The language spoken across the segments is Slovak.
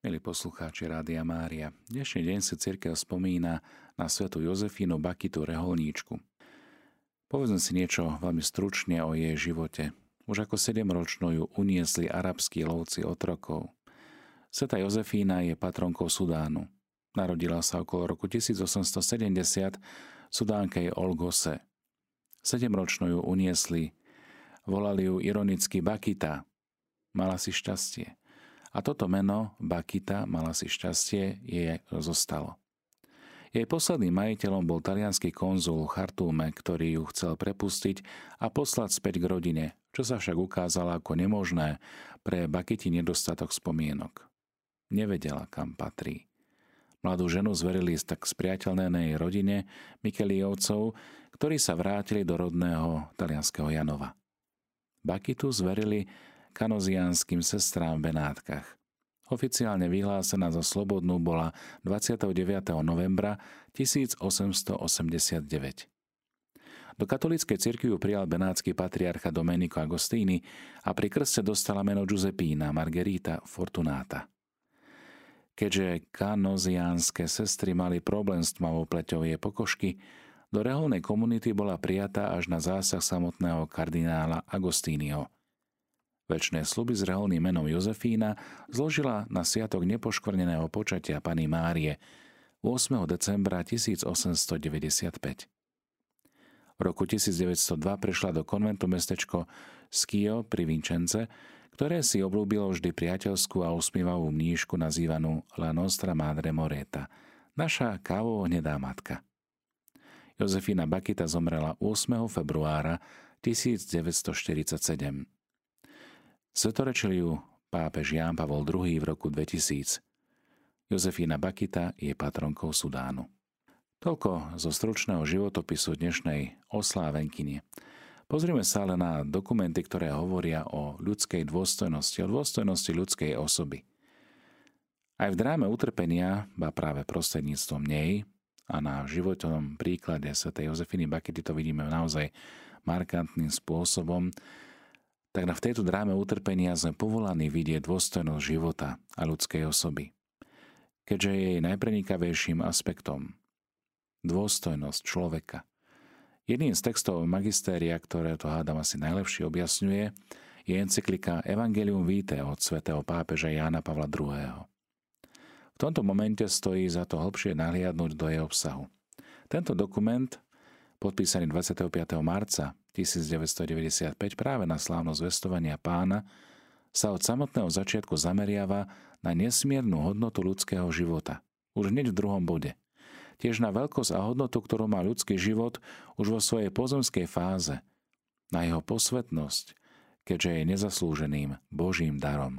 Milí poslucháči Rádia Mária, dnešný deň si cirkev spomína na svetu Jozefínu Bakitu Reholníčku. Povedzme si niečo veľmi stručne o jej živote. Už ako sedemročnú ju uniesli arabskí lovci otrokov. Sveta Jozefína je patronkou Sudánu. Narodila sa okolo roku 1870 v sudánskej Olgose. Sedemročnú ju uniesli. Volali ju ironicky Bakita. Mala si šťastie. A toto meno, Bakita, mala si šťastie, je zostalo. Jej posledným majiteľom bol talianský konzul Chartúme, ktorý ju chcel prepustiť a poslať späť k rodine, čo sa však ukázalo ako nemožné pre Bakiti nedostatok spomienok. Nevedela, kam patrí. Mladú ženu zverili tak spriateľnenej rodine Mikeliovcov, ktorí sa vrátili do rodného talianského Janova. Bakitu zverili kanoziánskym sestrám v Benátkach. Oficiálne vyhlásená za slobodnú bola 29. novembra 1889. Do katolíckej cirkvi prijal benátsky patriarcha Domenico Agostini a pri krste dostala meno Giuseppina Margherita Fortunata. Keďže kanoziánske sestry mali problém s tmavou pleťou jej pokožky, do reholnej komunity bola prijatá až na zásah samotného kardinála Agostínio – Večné sluby s reholným menom Jozefína zložila na sviatok nepoškvrneného počatia Pany Márie 8. decembra 1895. V roku 1902 prešla do konventu mestečko Skio pri Vinčence, ktoré si oblúbilo vždy priateľskú a usmívavú mníšku nazývanú La Nostra Madre Moreta, naša kávovo hnedá matka. Jozefína Bakita zomrela 8. februára 1947. Svetorečil ju pápež Ján Pavol II v roku 2000. Jozefína Bakita je patronkou Sudánu. Toľko zo stručného životopisu dnešnej oslávenkyne. Pozrime sa ale na dokumenty, ktoré hovoria o ľudskej dôstojnosti, o dôstojnosti ľudskej osoby. Aj v dráme utrpenia, ba práve prostredníctvom nej a na životnom príklade Sv. Jozefiny Bakity to vidíme naozaj markantným spôsobom, tak v tejto dráme utrpenia sme povolaní vidieť dôstojnosť života a ľudskej osoby. Keďže je jej najprenikavejším aspektom dôstojnosť človeka. Jedným z textov magistéria, ktoré to hádam asi najlepšie objasňuje, je encyklika Evangelium Vitae od svätého pápeža Jána Pavla II. V tomto momente stojí za to hlbšie nahliadnúť do jej obsahu. Tento dokument, podpísaný 25. marca 1995 práve na slávnosť zvestovania pána sa od samotného začiatku zameriava na nesmiernu hodnotu ľudského života. Už hneď v druhom bode. Tiež na veľkosť a hodnotu, ktorú má ľudský život už vo svojej pozemskej fáze. Na jeho posvetnosť, keďže je nezaslúženým Božím darom.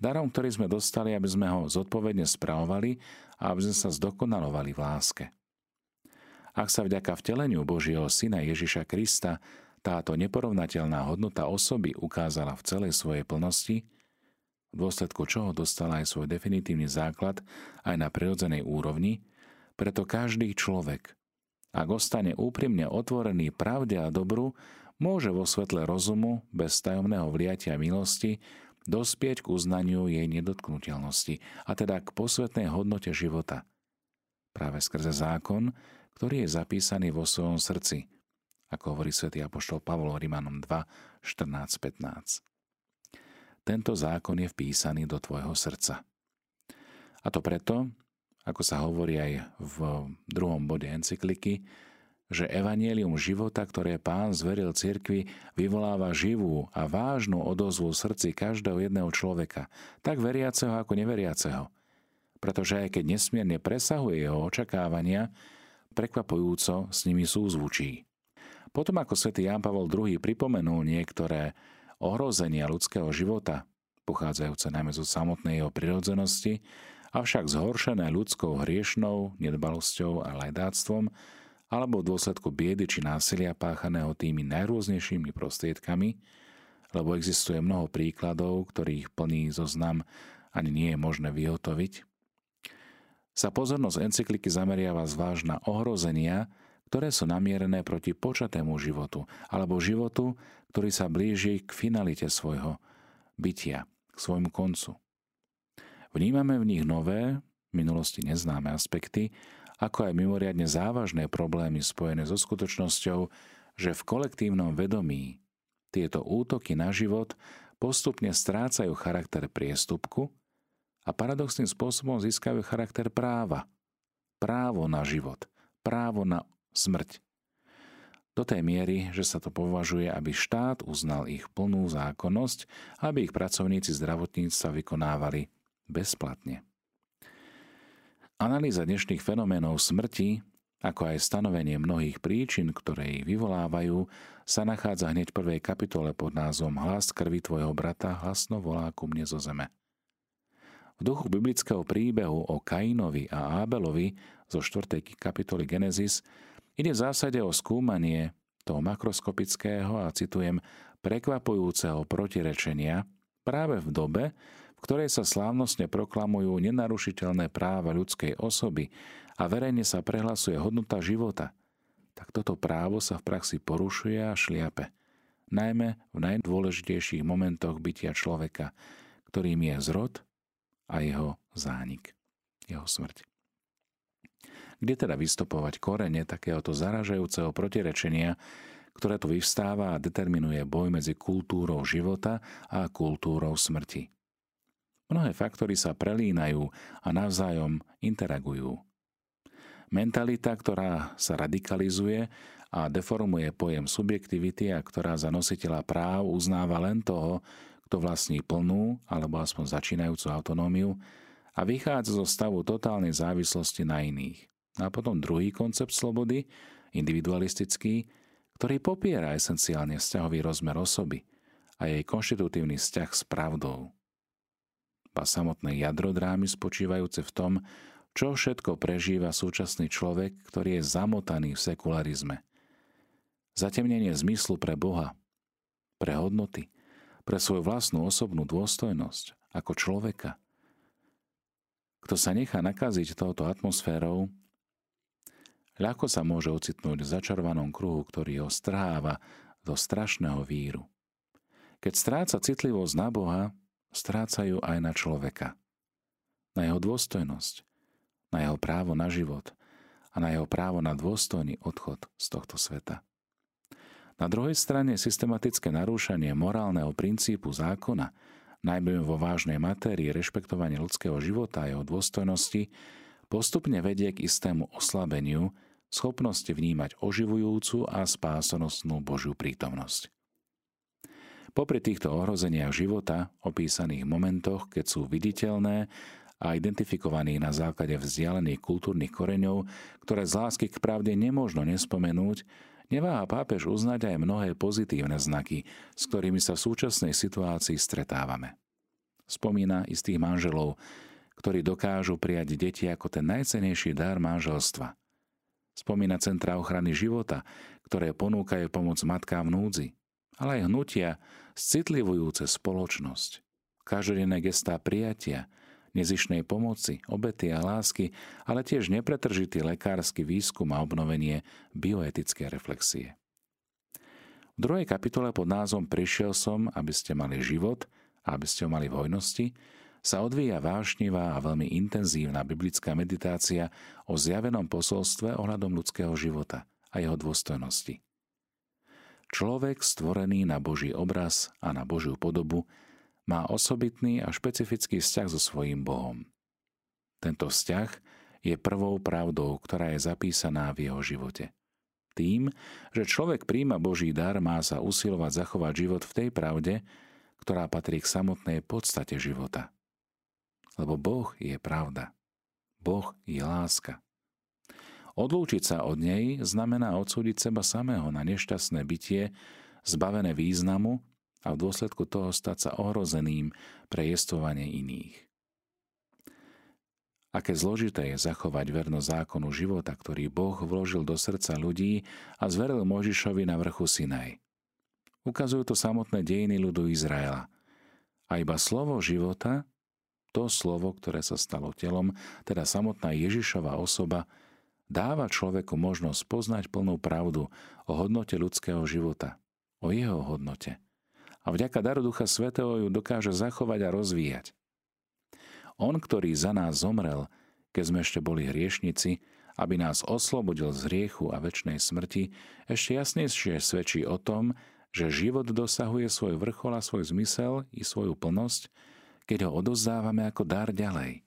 Darom, ktorý sme dostali, aby sme ho zodpovedne spravovali a aby sme sa zdokonalovali v láske. Ak sa vďaka vteleniu Božieho Syna Ježiša Krista táto neporovnateľná hodnota osoby ukázala v celej svojej plnosti, v dôsledku čoho dostala aj svoj definitívny základ aj na prirodzenej úrovni, preto každý človek, ak ostane úprimne otvorený pravde a dobru, môže vo svetle rozumu, bez tajomného vliatia milosti, dospieť k uznaniu jej nedotknutelnosti, a teda k posvetnej hodnote života. Práve skrze zákon, ktorý je zapísaný vo svojom srdci – ako hovorí svätý Apoštol Pavol Rimanom 2, 14, 15. Tento zákon je vpísaný do tvojho srdca. A to preto, ako sa hovorí aj v druhom bode encykliky, že evanielium života, ktoré pán zveril cirkvi, vyvoláva živú a vážnu odozvu v srdci každého jedného človeka, tak veriaceho ako neveriaceho. Pretože aj keď nesmierne presahuje jeho očakávania, prekvapujúco s nimi súzvučí. Potom ako svätý Ján Pavol II pripomenul niektoré ohrozenia ľudského života, pochádzajúce najmä zo samotnej jeho prirodzenosti, avšak zhoršené ľudskou hriešnou, nedbalosťou a lajdáctvom, alebo v dôsledku biedy či násilia páchaného tými najrôznejšími prostriedkami, lebo existuje mnoho príkladov, ktorých plný zoznam ani nie je možné vyhotoviť, sa pozornosť encykliky zameriava zvlášť ohrozenia, ktoré sú namierené proti počatému životu alebo životu, ktorý sa blíži k finalite svojho bytia, k svojmu koncu. Vnímame v nich nové, minulosti neznáme aspekty, ako aj mimoriadne závažné problémy spojené so skutočnosťou, že v kolektívnom vedomí tieto útoky na život postupne strácajú charakter priestupku a paradoxným spôsobom získajú charakter práva. Právo na život, právo na smrť. Do tej miery, že sa to považuje, aby štát uznal ich plnú zákonnosť, aby ich pracovníci zdravotníctva vykonávali bezplatne. Analýza dnešných fenoménov smrti, ako aj stanovenie mnohých príčin, ktoré ich vyvolávajú, sa nachádza hneď v prvej kapitole pod názvom Hlas krvi tvojho brata hlasno volá ku mne zo zeme. V duchu biblického príbehu o Kainovi a Ábelovi zo 4. kapitoly Genesis Ide v zásade o skúmanie toho makroskopického a citujem prekvapujúceho protirečenia práve v dobe, v ktorej sa slávnostne proklamujú nenarušiteľné práva ľudskej osoby a verejne sa prehlasuje hodnota života, tak toto právo sa v praxi porušuje a šliape, najmä v najdôležitejších momentoch bytia človeka, ktorým je zrod a jeho zánik, jeho smrť. Kde teda vystopovať korene takéhoto zaražajúceho protirečenia, ktoré tu vyvstáva a determinuje boj medzi kultúrou života a kultúrou smrti. Mnohé faktory sa prelínajú a navzájom interagujú. Mentalita, ktorá sa radikalizuje a deformuje pojem subjektivity a ktorá za nositeľa práv uznáva len toho, kto vlastní plnú alebo aspoň začínajúcu autonómiu a vychádza zo stavu totálnej závislosti na iných. A potom druhý koncept slobody, individualistický, ktorý popiera esenciálne vzťahový rozmer osoby a jej konštitutívny vzťah s pravdou. Pa samotné jadro drámy spočívajúce v tom, čo všetko prežíva súčasný človek, ktorý je zamotaný v sekularizme. Zatemnenie zmyslu pre Boha, pre hodnoty, pre svoju vlastnú osobnú dôstojnosť ako človeka. Kto sa nechá nakaziť touto atmosférou, ľahko sa môže ocitnúť v začarovanom kruhu, ktorý ho strháva do strašného víru. Keď stráca citlivosť na Boha, strácajú aj na človeka. Na jeho dôstojnosť, na jeho právo na život a na jeho právo na dôstojný odchod z tohto sveta. Na druhej strane systematické narúšanie morálneho princípu zákona, najmä vo vážnej matérii rešpektovanie ľudského života a jeho dôstojnosti, postupne vedie k istému oslabeniu schopnosti vnímať oživujúcu a spásonosnú Božiu prítomnosť. Popri týchto ohrozeniach života, opísaných momentoch, keď sú viditeľné a identifikovaných na základe vzdialených kultúrnych koreňov, ktoré z lásky k pravde nemôžno nespomenúť, neváha pápež uznať aj mnohé pozitívne znaky, s ktorými sa v súčasnej situácii stretávame. Spomína istých manželov, ktorí dokážu prijať deti ako ten najcenejší dar manželstva – Spomína centra ochrany života, ktoré ponúkajú pomoc matkám v núdzi, ale aj hnutia citlivujúce spoločnosť. Každodenné gestá prijatia, nezišnej pomoci, obety a lásky, ale tiež nepretržitý lekársky výskum a obnovenie bioetické reflexie. V druhej kapitole pod názvom Prišiel som, aby ste mali život a aby ste ho mali v hojnosti, sa odvíja vášnivá a veľmi intenzívna biblická meditácia o zjavenom posolstve ohľadom ľudského života a jeho dôstojnosti. Človek stvorený na Boží obraz a na Božiu podobu má osobitný a špecifický vzťah so svojím Bohom. Tento vzťah je prvou pravdou, ktorá je zapísaná v jeho živote. Tým, že človek príjma Boží dar, má sa usilovať zachovať život v tej pravde, ktorá patrí k samotnej podstate života lebo Boh je pravda. Boh je láska. Odlúčiť sa od nej znamená odsúdiť seba samého na nešťastné bytie, zbavené významu a v dôsledku toho stať sa ohrozeným pre jestvovanie iných. Aké zložité je zachovať vernosť zákonu života, ktorý Boh vložil do srdca ľudí a zveril Možišovi na vrchu Sinaj. Ukazujú to samotné dejiny ľudu Izraela. A iba slovo života to slovo, ktoré sa stalo telom, teda samotná Ježišova osoba, dáva človeku možnosť poznať plnú pravdu o hodnote ľudského života, o jeho hodnote. A vďaka daru Ducha Svetého ju dokáže zachovať a rozvíjať. On, ktorý za nás zomrel, keď sme ešte boli hriešnici, aby nás oslobodil z hriechu a väčšnej smrti, ešte jasnejšie svedčí o tom, že život dosahuje svoj vrchol a svoj zmysel i svoju plnosť, keď ho odozdávame ako dar ďalej.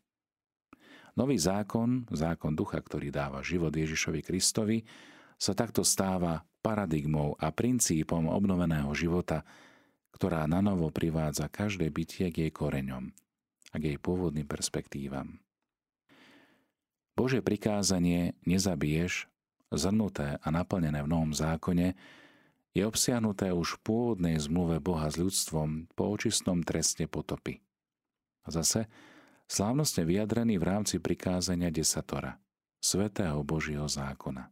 Nový zákon, zákon ducha, ktorý dáva život Ježišovi Kristovi, sa takto stáva paradigmou a princípom obnoveného života, ktorá na novo privádza každé bytie k jej koreňom a k jej pôvodným perspektívam. Bože prikázanie nezabiješ, zhrnuté a naplnené v Novom zákone, je obsiahnuté už v pôvodnej zmluve Boha s ľudstvom po očistnom treste potopy. Zase slávnostne vyjadrený v rámci prikázania desatora, svetého Božieho zákona.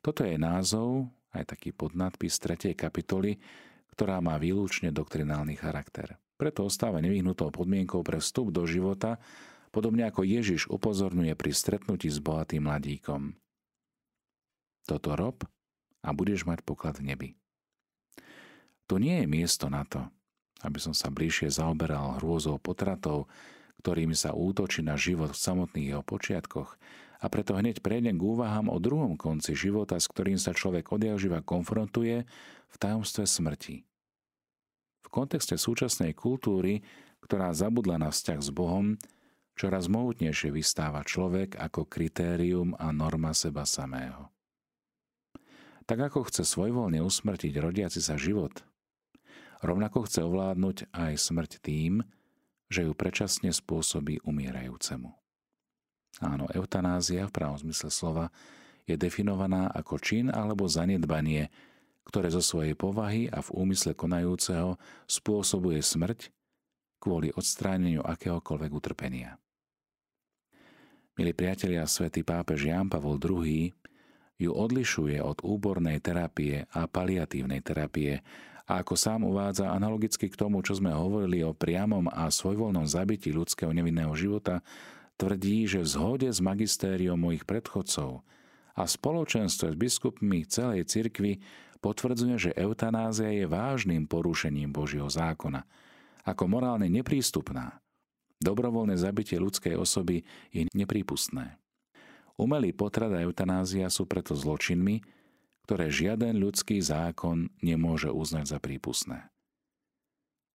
Toto je názov, aj taký podnadpis 3. kapitoly, ktorá má výlučne doktrinálny charakter. Preto ostáva nevyhnutou podmienkou pre vstup do života, podobne ako Ježiš upozorňuje pri stretnutí s bohatým mladíkom. Toto rob a budeš mať poklad v nebi. Tu nie je miesto na to, aby som sa bližšie zaoberal hrôzou potratov, ktorými sa útočí na život v samotných jeho počiatkoch a preto hneď prejdem k úvahám o druhom konci života, s ktorým sa človek odjakživa konfrontuje v tajomstve smrti. V kontexte súčasnej kultúry, ktorá zabudla na vzťah s Bohom, čoraz mohutnejšie vystáva človek ako kritérium a norma seba samého. Tak ako chce svojvoľne usmrtiť rodiaci sa život, rovnako chce ovládnuť aj smrť tým, že ju predčasne spôsobí umierajúcemu. Áno, eutanázia v pravom zmysle slova je definovaná ako čin alebo zanedbanie, ktoré zo svojej povahy a v úmysle konajúceho spôsobuje smrť kvôli odstráneniu akéhokoľvek utrpenia. Milí priatelia, svätý pápež Ján Pavol II ju odlišuje od úbornej terapie a paliatívnej terapie a ako sám uvádza analogicky k tomu, čo sme hovorili o priamom a svojvoľnom zabití ľudského nevinného života, tvrdí, že v zhode s magistériom mojich predchodcov a spoločenstve s biskupmi celej cirkvi potvrdzuje, že eutanázia je vážnym porušením Božieho zákona, ako morálne neprístupná. Dobrovoľné zabitie ľudskej osoby je neprípustné. Umelý potrat a eutanázia sú preto zločinmi, ktoré žiaden ľudský zákon nemôže uznať za prípustné.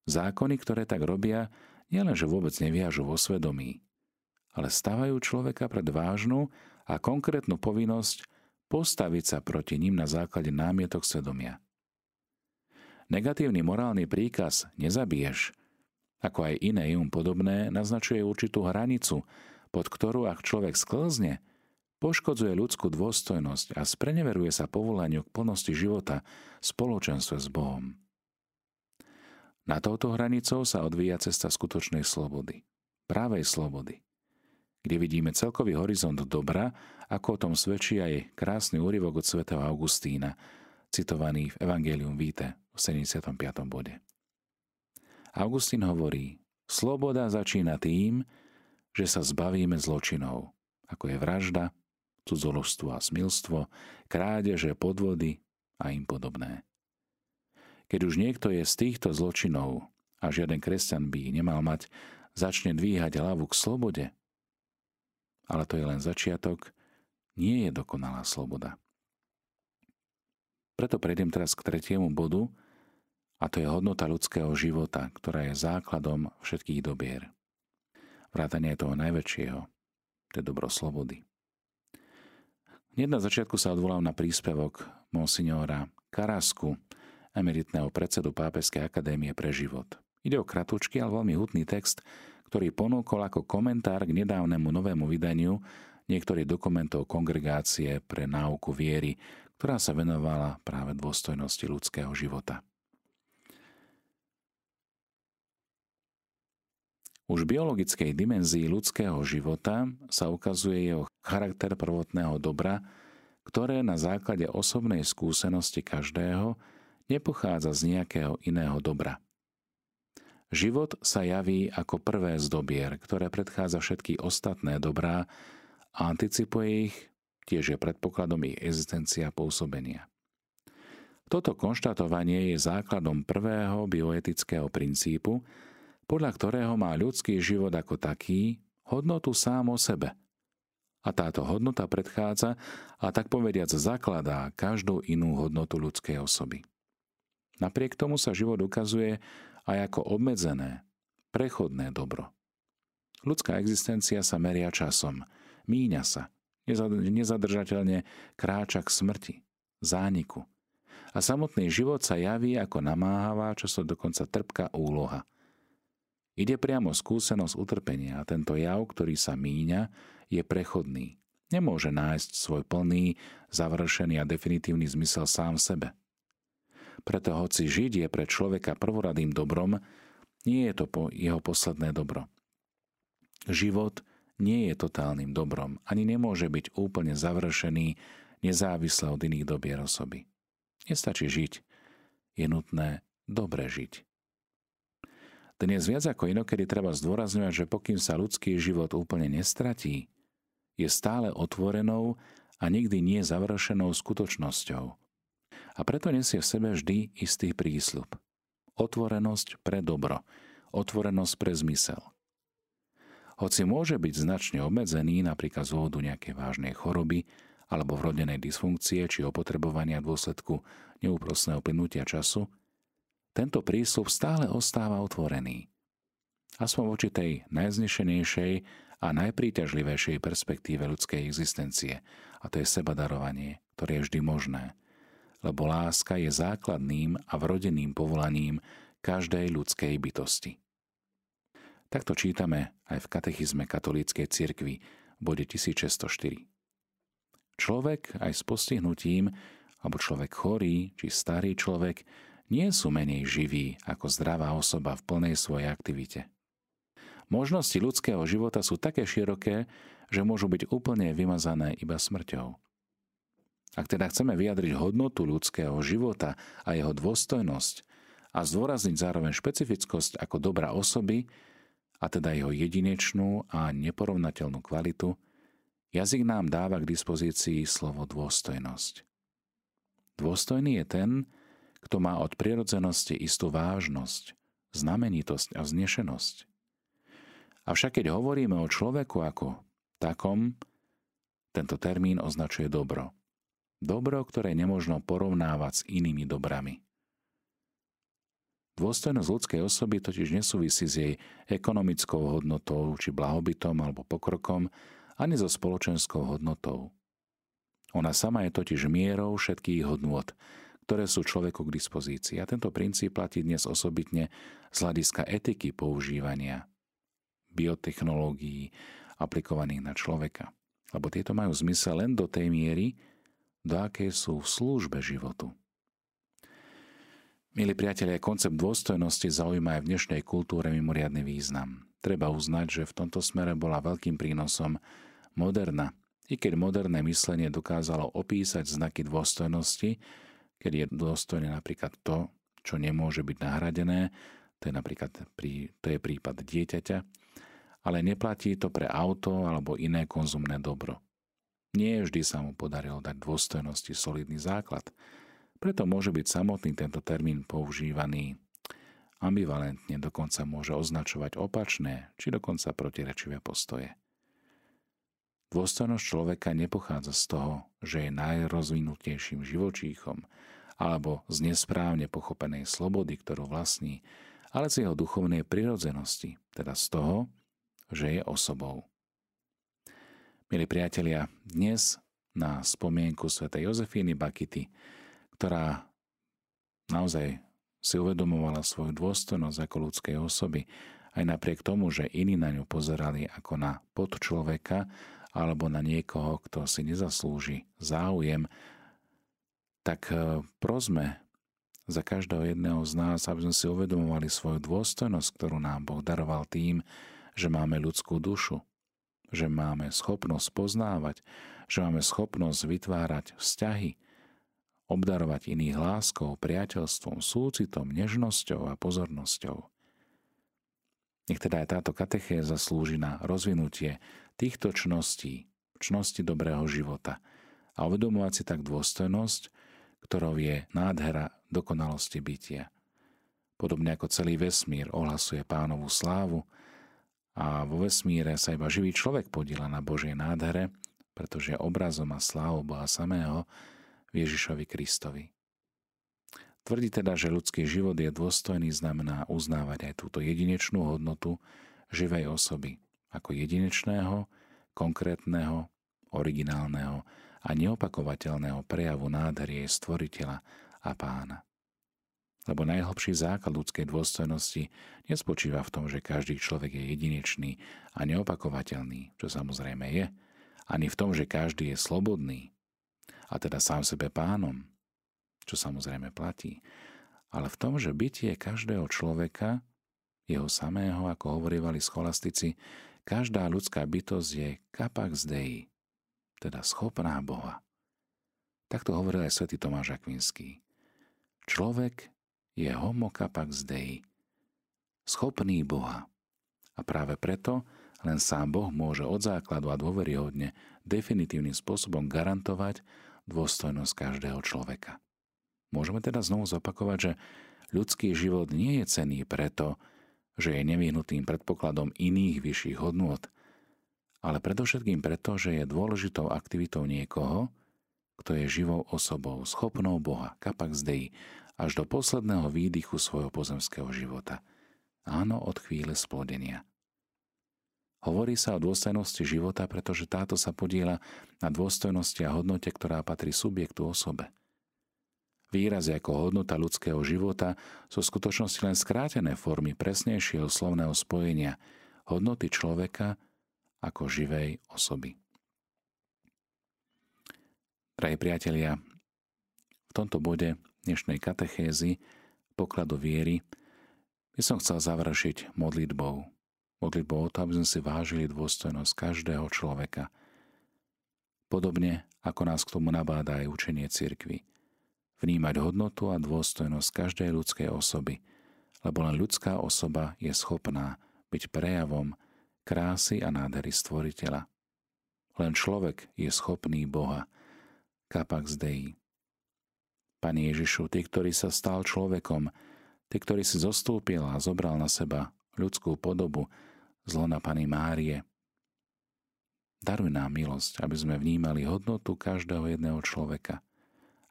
Zákony, ktoré tak robia, nielenže vôbec neviažu vo svedomí, ale stavajú človeka pred vážnu a konkrétnu povinnosť postaviť sa proti ním na základe námietok svedomia. Negatívny morálny príkaz nezabiješ, ako aj iné jum podobné, naznačuje určitú hranicu, pod ktorú ak človek sklzne, poškodzuje ľudskú dôstojnosť a spreneveruje sa povolaniu k plnosti života v spoločenstve s Bohom. Na touto hranicou sa odvíja cesta skutočnej slobody, právej slobody, kde vidíme celkový horizont dobra, ako o tom svedčí aj krásny úryvok od svätého Augustína, citovaný v Evangelium Vitae v 75. bode. Augustín hovorí, sloboda začína tým, že sa zbavíme zločinov, ako je vražda, cudzoložstvo a smilstvo, krádeže, podvody a im podobné. Keď už niekto je z týchto zločinov, a žiaden kresťan by ich nemal mať, začne dvíhať hlavu k slobode, ale to je len začiatok, nie je dokonalá sloboda. Preto prejdem teraz k tretiemu bodu, a to je hodnota ľudského života, ktorá je základom všetkých dobier. Vrátanie toho najväčšieho, to je dobro slobody. Hneď na začiatku sa odvolám na príspevok monsignora Karasku, emeritného predsedu Pápeskej akadémie pre život. Ide o kratučký, ale veľmi hutný text, ktorý ponúkol ako komentár k nedávnemu novému vydaniu niektorých dokumentov Kongregácie pre náuku viery, ktorá sa venovala práve dôstojnosti ľudského života. Už v biologickej dimenzii ľudského života sa ukazuje jeho charakter prvotného dobra, ktoré na základe osobnej skúsenosti každého nepochádza z nejakého iného dobra. Život sa javí ako prvé z ktoré predchádza všetky ostatné dobrá a anticipuje ich, tiež je predpokladom ich existencia pôsobenia. Toto konštatovanie je základom prvého bioetického princípu, podľa ktorého má ľudský život ako taký hodnotu sám o sebe. A táto hodnota predchádza a tak povediac zakladá každú inú hodnotu ľudskej osoby. Napriek tomu sa život ukazuje aj ako obmedzené, prechodné dobro. Ľudská existencia sa meria časom, míňa sa, nezadržateľne kráča k smrti, zániku. A samotný život sa javí ako namáhavá, často dokonca trpká úloha. Ide priamo skúsenosť utrpenia a tento jav, ktorý sa míňa, je prechodný. Nemôže nájsť svoj plný, završený a definitívny zmysel sám v sebe. Preto hoci žiť je pre človeka prvoradým dobrom, nie je to po jeho posledné dobro. Život nie je totálnym dobrom, ani nemôže byť úplne završený nezávisle od iných dobier osoby. Nestačí žiť, je nutné dobre žiť. Dnes viac ako inokedy treba zdôrazňovať, že pokým sa ľudský život úplne nestratí, je stále otvorenou a nikdy nie završenou skutočnosťou. A preto nesie v sebe vždy istý prísľub. Otvorenosť pre dobro, otvorenosť pre zmysel. Hoci môže byť značne obmedzený napríklad z dôvodu nejakej vážnej choroby alebo vrodenej dysfunkcie či opotrebovania dôsledku neúprosného plynutia času, tento prísľub stále ostáva otvorený. Aspoň voči tej najznešenejšej a najpríťažlivejšej perspektíve ľudskej existencie, a to je sebadarovanie, ktoré je vždy možné, lebo láska je základným a vrodeným povolaním každej ľudskej bytosti. Takto čítame aj v katechizme katolíckej cirkvi v bode 1604. Človek aj s postihnutím, alebo človek chorý, či starý človek, nie sú menej živí ako zdravá osoba v plnej svojej aktivite. Možnosti ľudského života sú také široké, že môžu byť úplne vymazané iba smrťou. Ak teda chceme vyjadriť hodnotu ľudského života a jeho dôstojnosť a zdôrazniť zároveň špecifickosť ako dobrá osoby, a teda jeho jedinečnú a neporovnateľnú kvalitu, jazyk nám dáva k dispozícii slovo dôstojnosť. Dôstojný je ten, kto má od prirodzenosti istú vážnosť, znamenitosť a vznešenosť. Avšak keď hovoríme o človeku ako takom, tento termín označuje dobro. Dobro, ktoré nemožno porovnávať s inými dobrami. Dôstojnosť ľudskej osoby totiž nesúvisí s jej ekonomickou hodnotou či blahobytom alebo pokrokom, ani so spoločenskou hodnotou. Ona sama je totiž mierou všetkých hodnôt, ktoré sú človeku k dispozícii. A tento princíp platí dnes osobitne z hľadiska etiky používania biotechnológií aplikovaných na človeka. Lebo tieto majú zmysel len do tej miery, do akej sú v službe životu. Milí priatelia, koncept dôstojnosti zaujíma aj v dnešnej kultúre mimoriadný význam. Treba uznať, že v tomto smere bola veľkým prínosom moderna, i keď moderné myslenie dokázalo opísať znaky dôstojnosti, keď je dôstojné napríklad to, čo nemôže byť nahradené, to je napríklad to je prípad dieťaťa, ale neplatí to pre auto alebo iné konzumné dobro. Nie vždy sa mu podarilo dať dôstojnosti solidný základ – preto môže byť samotný tento termín používaný ambivalentne, dokonca môže označovať opačné či dokonca protirečivé postoje. Dôstojnosť človeka nepochádza z toho, že je najrozvinutejším živočíchom alebo z nesprávne pochopenej slobody, ktorú vlastní, ale z jeho duchovnej prirodzenosti, teda z toho, že je osobou. Milí priatelia, dnes na spomienku sv. Jozefíny Bakity ktorá naozaj si uvedomovala svoju dôstojnosť ako ľudskej osoby, aj napriek tomu, že iní na ňu pozerali ako na podčloveka alebo na niekoho, kto si nezaslúži záujem, tak e, prosme za každého jedného z nás, aby sme si uvedomovali svoju dôstojnosť, ktorú nám Boh daroval tým, že máme ľudskú dušu, že máme schopnosť poznávať, že máme schopnosť vytvárať vzťahy, obdarovať iných láskou, priateľstvom, súcitom, nežnosťou a pozornosťou. Nech teda aj táto katechéza slúži na rozvinutie týchto čností, čnosti dobrého života a uvedomovať si tak dôstojnosť, ktorou je nádhera dokonalosti bytia. Podobne ako celý vesmír ohlasuje pánovú slávu a vo vesmíre sa iba živý človek podiela na Božej nádhere, pretože obrazom a slávou Boha samého Ježišovi Kristovi. Tvrdí teda, že ľudský život je dôstojný, znamená uznávať aj túto jedinečnú hodnotu živej osoby ako jedinečného, konkrétneho, originálneho a neopakovateľného prejavu nádhery stvoriteľa a pána. Lebo najhlbší základ ľudskej dôstojnosti nespočíva v tom, že každý človek je jedinečný a neopakovateľný, čo samozrejme je, ani v tom, že každý je slobodný, a teda sám sebe pánom, čo samozrejme platí, ale v tom, že bytie každého človeka, jeho samého, ako hovorívali scholastici, každá ľudská bytosť je kapax dei, teda schopná Boha. Takto hovoril aj svätý Tomáš Akvinský. Človek je homo capax dei, schopný Boha. A práve preto len sám Boh môže od základu a dôveryhodne definitívnym spôsobom garantovať dôstojnosť každého človeka. Môžeme teda znovu zopakovať, že ľudský život nie je cený preto, že je nevyhnutým predpokladom iných vyšších hodnôt, ale predovšetkým preto, že je dôležitou aktivitou niekoho, kto je živou osobou, schopnou Boha, kapax Dei, až do posledného výdychu svojho pozemského života. Áno, od chvíle splodenia. Hovorí sa o dôstojnosti života, pretože táto sa podiela na dôstojnosti a hodnote, ktorá patrí subjektu osobe. Výrazy ako hodnota ľudského života sú v skutočnosti len skrátené formy presnejšieho slovného spojenia hodnoty človeka ako živej osoby. Drahí priatelia, v tomto bode dnešnej katechézy pokladu viery by som chcel završiť modlitbou. Modlitbou o to, aby sme si vážili dôstojnosť každého človeka. Podobne ako nás k tomu nabáda aj učenie cirkvy. Vnímať hodnotu a dôstojnosť každej ľudskej osoby, lebo len ľudská osoba je schopná byť prejavom krásy a nádhery stvoriteľa. Len človek je schopný Boha. Capax Dei. Pane Ježišu, Ty, ktorý sa stal človekom, Ty, ktorý si zostúpil a zobral na seba ľudskú podobu zlona Pany Márie, daruj nám milosť, aby sme vnímali hodnotu každého jedného človeka,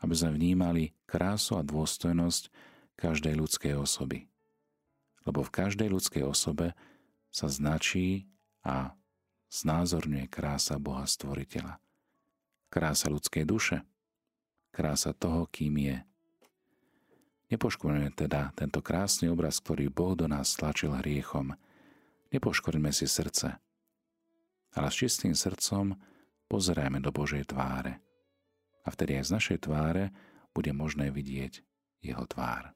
aby sme vnímali krásu a dôstojnosť každej ľudskej osoby. Lebo v každej ľudskej osobe sa značí a znázorňuje krása Boha Stvoriteľa. Krása ľudskej duše – krása toho, kým je. Nepoškodíme teda tento krásny obraz, ktorý Boh do nás stlačil hriechom. Nepoškodíme si srdce, ale s čistým srdcom pozerajme do Božej tváre. A vtedy aj z našej tváre bude možné vidieť jeho tvár.